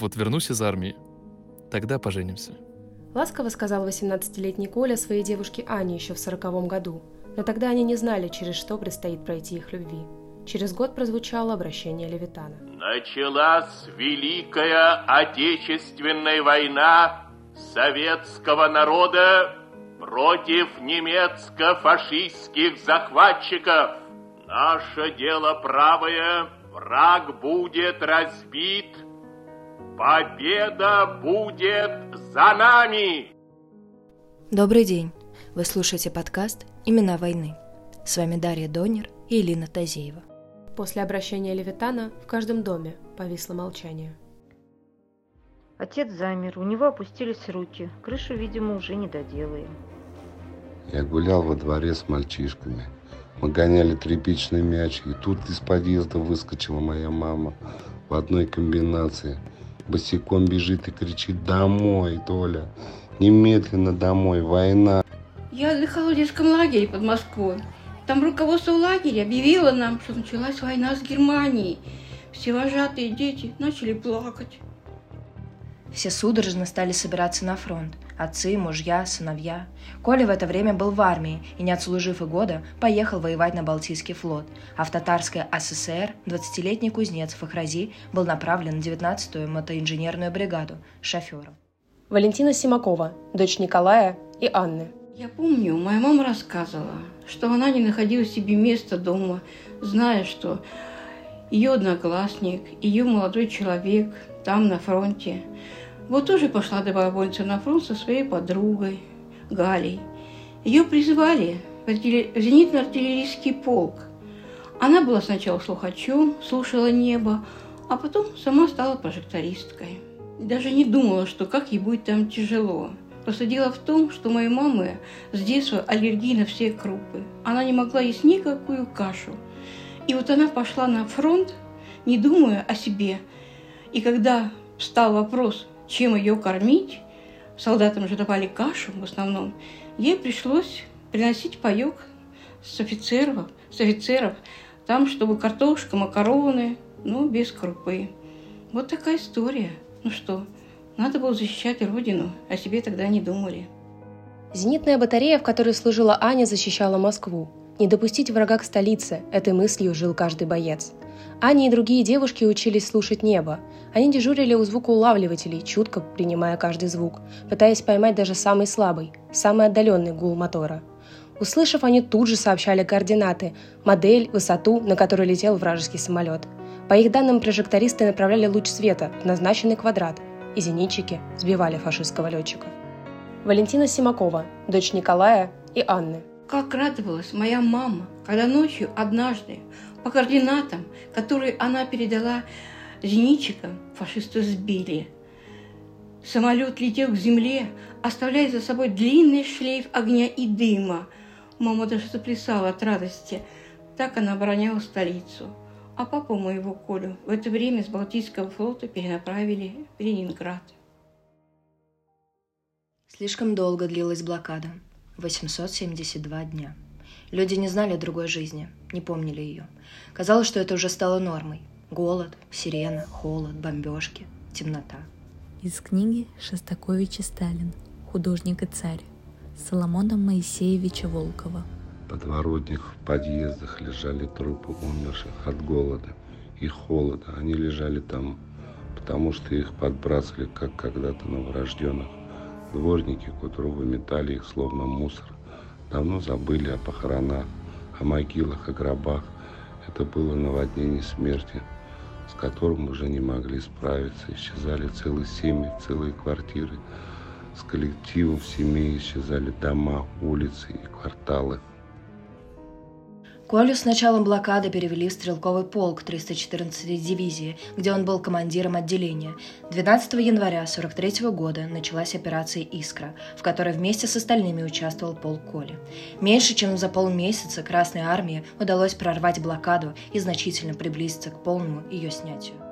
Вот вернусь из армии, тогда поженимся. Ласково сказал 18-летний Коля своей девушке Ане еще в сороковом году, но тогда они не знали, через что предстоит пройти их любви. Через год прозвучало обращение Левитана. Началась Великая Отечественная война советского народа против немецко-фашистских захватчиков. Наше дело правое, враг будет разбит, победа будет за нами! Добрый день! Вы слушаете подкаст «Имена войны». С вами Дарья Донер и Элина Тазеева. После обращения Левитана в каждом доме повисло молчание. Отец замер, у него опустились руки. Крышу, видимо, уже не доделаем. Я гулял во дворе с мальчишками. Мы гоняли тряпичный мяч, и тут из подъезда выскочила моя мама в одной комбинации. Босиком бежит и кричит «Домой, Толя! Немедленно домой! Война!» Я отдыхала в детском лагере под Москвой. Там руководство лагеря объявило нам, что началась война с Германией. Все вожатые дети начали плакать. Все судорожно стали собираться на фронт. Отцы, мужья, сыновья. Коля в это время был в армии и, не отслужив и года, поехал воевать на Балтийский флот, а в Татарское СССР 20-летний кузнец Фахрази был направлен на 19-ю мотоинженерную бригаду шофером. Валентина Симакова, дочь Николая и Анны. Я помню, моя мама рассказывала, что она не находила себе места дома, зная, что ее одноклассник, ее молодой человек там на фронте – вот тоже пошла добровольцем на фронт со своей подругой Галей. Ее призвали в зенитно-артиллерийский полк. Она была сначала слухачом, слушала небо, а потом сама стала прожектористкой. Даже не думала, что как ей будет там тяжело. Просто дело в том, что моей мамы с детства аллергия на все крупы. Она не могла есть никакую кашу. И вот она пошла на фронт, не думая о себе. И когда встал вопрос, чем ее кормить, солдатам же давали кашу в основном, ей пришлось приносить паек с офицеров, с офицеров, там, чтобы картошка, макароны, но без крупы. Вот такая история. Ну что, надо было защищать Родину, о себе тогда не думали. Зенитная батарея, в которой служила Аня, защищала Москву. Не допустить врага к столице – этой мыслью жил каждый боец – Аня и другие девушки учились слушать небо. Они дежурили у звукоулавливателей, чутко принимая каждый звук, пытаясь поймать даже самый слабый, самый отдаленный гул мотора. Услышав, они тут же сообщали координаты, модель, высоту, на которой летел вражеский самолет. По их данным, прожектористы направляли луч света в назначенный квадрат, и зенитчики сбивали фашистского летчика. Валентина Симакова, дочь Николая и Анны. Как радовалась моя мама, когда ночью однажды по координатам, которые она передала зенитчикам, фашисты сбили. Самолет летел к земле, оставляя за собой длинный шлейф огня и дыма. Мама даже заплясала от радости. Так она обороняла столицу. А папу моего Колю в это время с Балтийского флота перенаправили в Ленинград. Слишком долго длилась блокада. 872 дня. Люди не знали другой жизни, не помнили ее. Казалось, что это уже стало нормой. Голод, сирена, холод, бомбежки, темнота. Из книги Шостаковича Сталин «Художник и царь» Соломона Моисеевича Волкова. В подворотнях в подъездах лежали трупы умерших от голода и холода. Они лежали там, потому что их подбрасывали, как когда-то новорожденных. Дворники, которые выметали их словно мусор, Давно забыли о похоронах, о могилах, о гробах. Это было наводнение смерти, с которым уже не могли справиться. Исчезали целые семьи, целые квартиры. С коллективом семей исчезали дома, улицы и кварталы. Колю с началом блокады перевели в стрелковый полк 314-й дивизии, где он был командиром отделения. 12 января 1943 года началась операция «Искра», в которой вместе с остальными участвовал полк Коли. Меньше чем за полмесяца Красной Армии удалось прорвать блокаду и значительно приблизиться к полному ее снятию.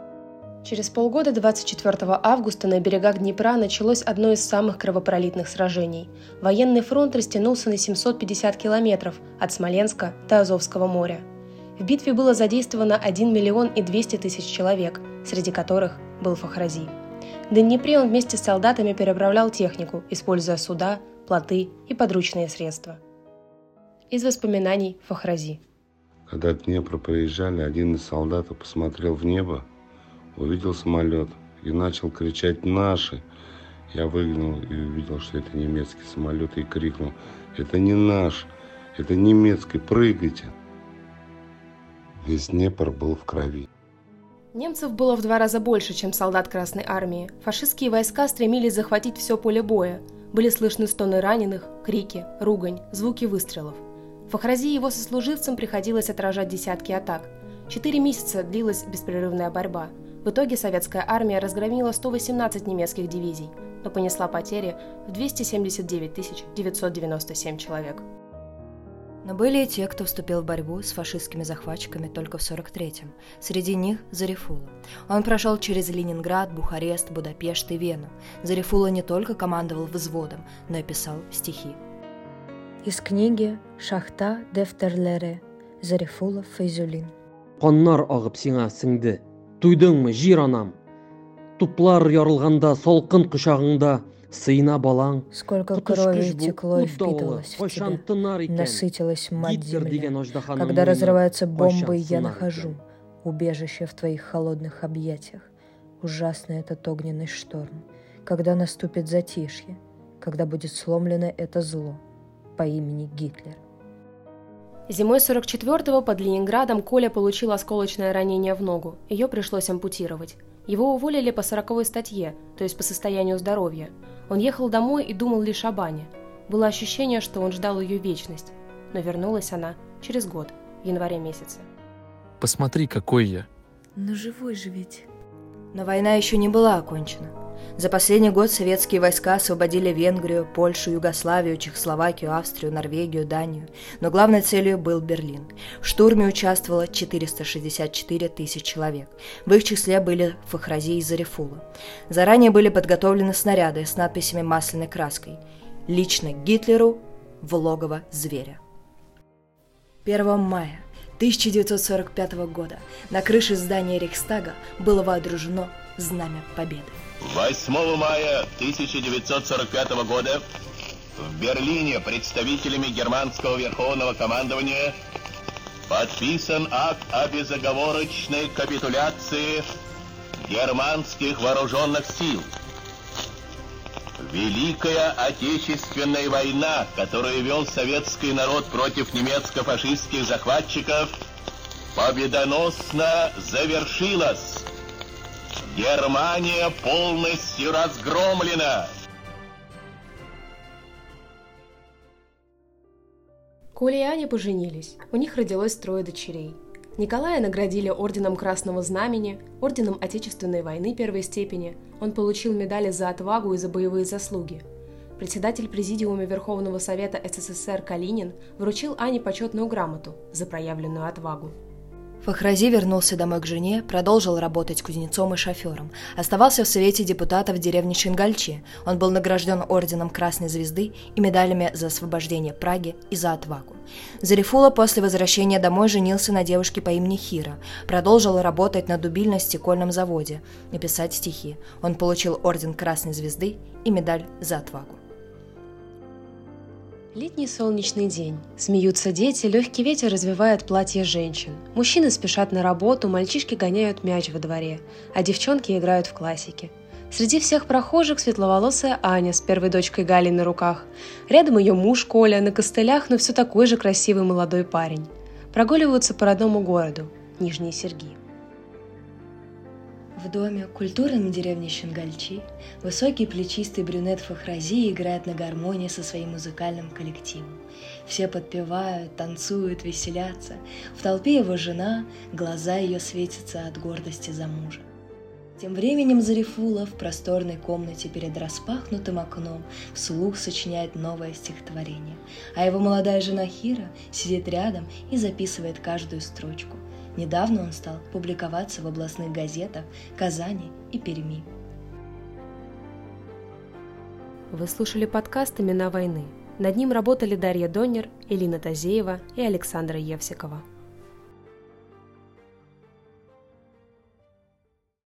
Через полгода, 24 августа, на берегах Днепра началось одно из самых кровопролитных сражений. Военный фронт растянулся на 750 километров от Смоленска до Азовского моря. В битве было задействовано 1 миллион и 200 тысяч человек, среди которых был Фахрази. В Днепре он вместе с солдатами переправлял технику, используя суда, плоты и подручные средства. Из воспоминаний Фахрази. Когда Днепр проезжали, один из солдатов посмотрел в небо, увидел самолет и начал кричать «Наши!». Я выглянул и увидел, что это немецкий самолет и крикнул «Это не наш, это немецкий, прыгайте!». Весь Днепр был в крови. Немцев было в два раза больше, чем солдат Красной Армии. Фашистские войска стремились захватить все поле боя. Были слышны стоны раненых, крики, ругань, звуки выстрелов. Фахрази и его сослуживцам приходилось отражать десятки атак. Четыре месяца длилась беспрерывная борьба. В итоге советская армия разгромила 118 немецких дивизий, но понесла потери в 279 997 человек. Но были и те, кто вступил в борьбу с фашистскими захватчиками только в 43-м. Среди них Зарифула. Он прошел через Ленинград, Бухарест, Будапешт и Вену. Зарифула не только командовал взводом, но и писал стихи. Из книги «Шахта дефтерлері» Зарифула Фейзулин. Қаннар ағып сиңа сіңді, туйдыңмы жир анам? Туплар ярылғанда солқын құшағыңда сыйна балаң. Сколько крови текло и впитывалось в тебя, насытилась мать земля. Когда разрываются бомбы, я нахожу убежище в твоих холодных объятиях. Ужасный этот огненный шторм, когда наступит затишье, когда будет сломлено это зло по имени Гитлер. Зимой 44-го под Ленинградом Коля получил осколочное ранение в ногу. Ее пришлось ампутировать. Его уволили по сороковой статье, то есть по состоянию здоровья. Он ехал домой и думал лишь о бане. Было ощущение, что он ждал ее вечность. Но вернулась она через год, в январе месяце. Посмотри, какой я. Но живой же ведь. Но война еще не была окончена. За последний год советские войска освободили Венгрию, Польшу, Югославию, Чехословакию, Австрию, Норвегию, Данию. Но главной целью был Берлин. В штурме участвовало 464 тысяч человек. В их числе были Фахрази и Зарифула. Заранее были подготовлены снаряды с надписями масляной краской «Лично Гитлеру в логово зверя». 1 мая 1945 года на крыше здания Рейхстага было вооружено Знамя Победы. 8 мая 1945 года в Берлине представителями германского верховного командования подписан акт о безоговорочной капитуляции германских вооруженных сил. Великая Отечественная война, которую вел советский народ против немецко-фашистских захватчиков, победоносно завершилась. Германия полностью разгромлена. Коля и Аня поженились. У них родилось трое дочерей. Николая наградили орденом Красного Знамени, орденом Отечественной войны первой степени. Он получил медали за отвагу и за боевые заслуги. Председатель Президиума Верховного Совета СССР Калинин вручил Ане почетную грамоту за проявленную отвагу. Фахрази вернулся домой к жене, продолжил работать кузнецом и шофером. Оставался в Совете депутатов деревни Шингальчи. Он был награжден орденом Красной Звезды и медалями за освобождение Праги и за отвагу. Зарифула после возвращения домой женился на девушке по имени Хира, продолжил работать на дубильно-стекольном заводе и писать стихи. Он получил орден Красной Звезды и медаль за отвагу. Летний солнечный день. Смеются дети, легкий ветер развивает платье женщин. Мужчины спешат на работу, мальчишки гоняют мяч во дворе, а девчонки играют в классики. Среди всех прохожих светловолосая Аня с первой дочкой Галей на руках. Рядом ее муж Коля на костылях, но все такой же красивый молодой парень. Прогуливаются по родному городу, Нижние Серги. В доме, культурном деревне Щенгальчи, высокий плечистый брюнет Фахрази играет на гармонии со своим музыкальным коллективом. Все подпевают, танцуют, веселятся. В толпе его жена, глаза ее светятся от гордости за мужа. Тем временем Зарифула в просторной комнате перед распахнутым окном вслух сочиняет новое стихотворение, а его молодая жена Хира сидит рядом и записывает каждую строчку. Недавно он стал публиковаться в областных газетах Казани и Перми. Вы слушали подкаст «Имена войны». Над ним работали Дарья Донер, Элина Тазеева и Александра Евсикова.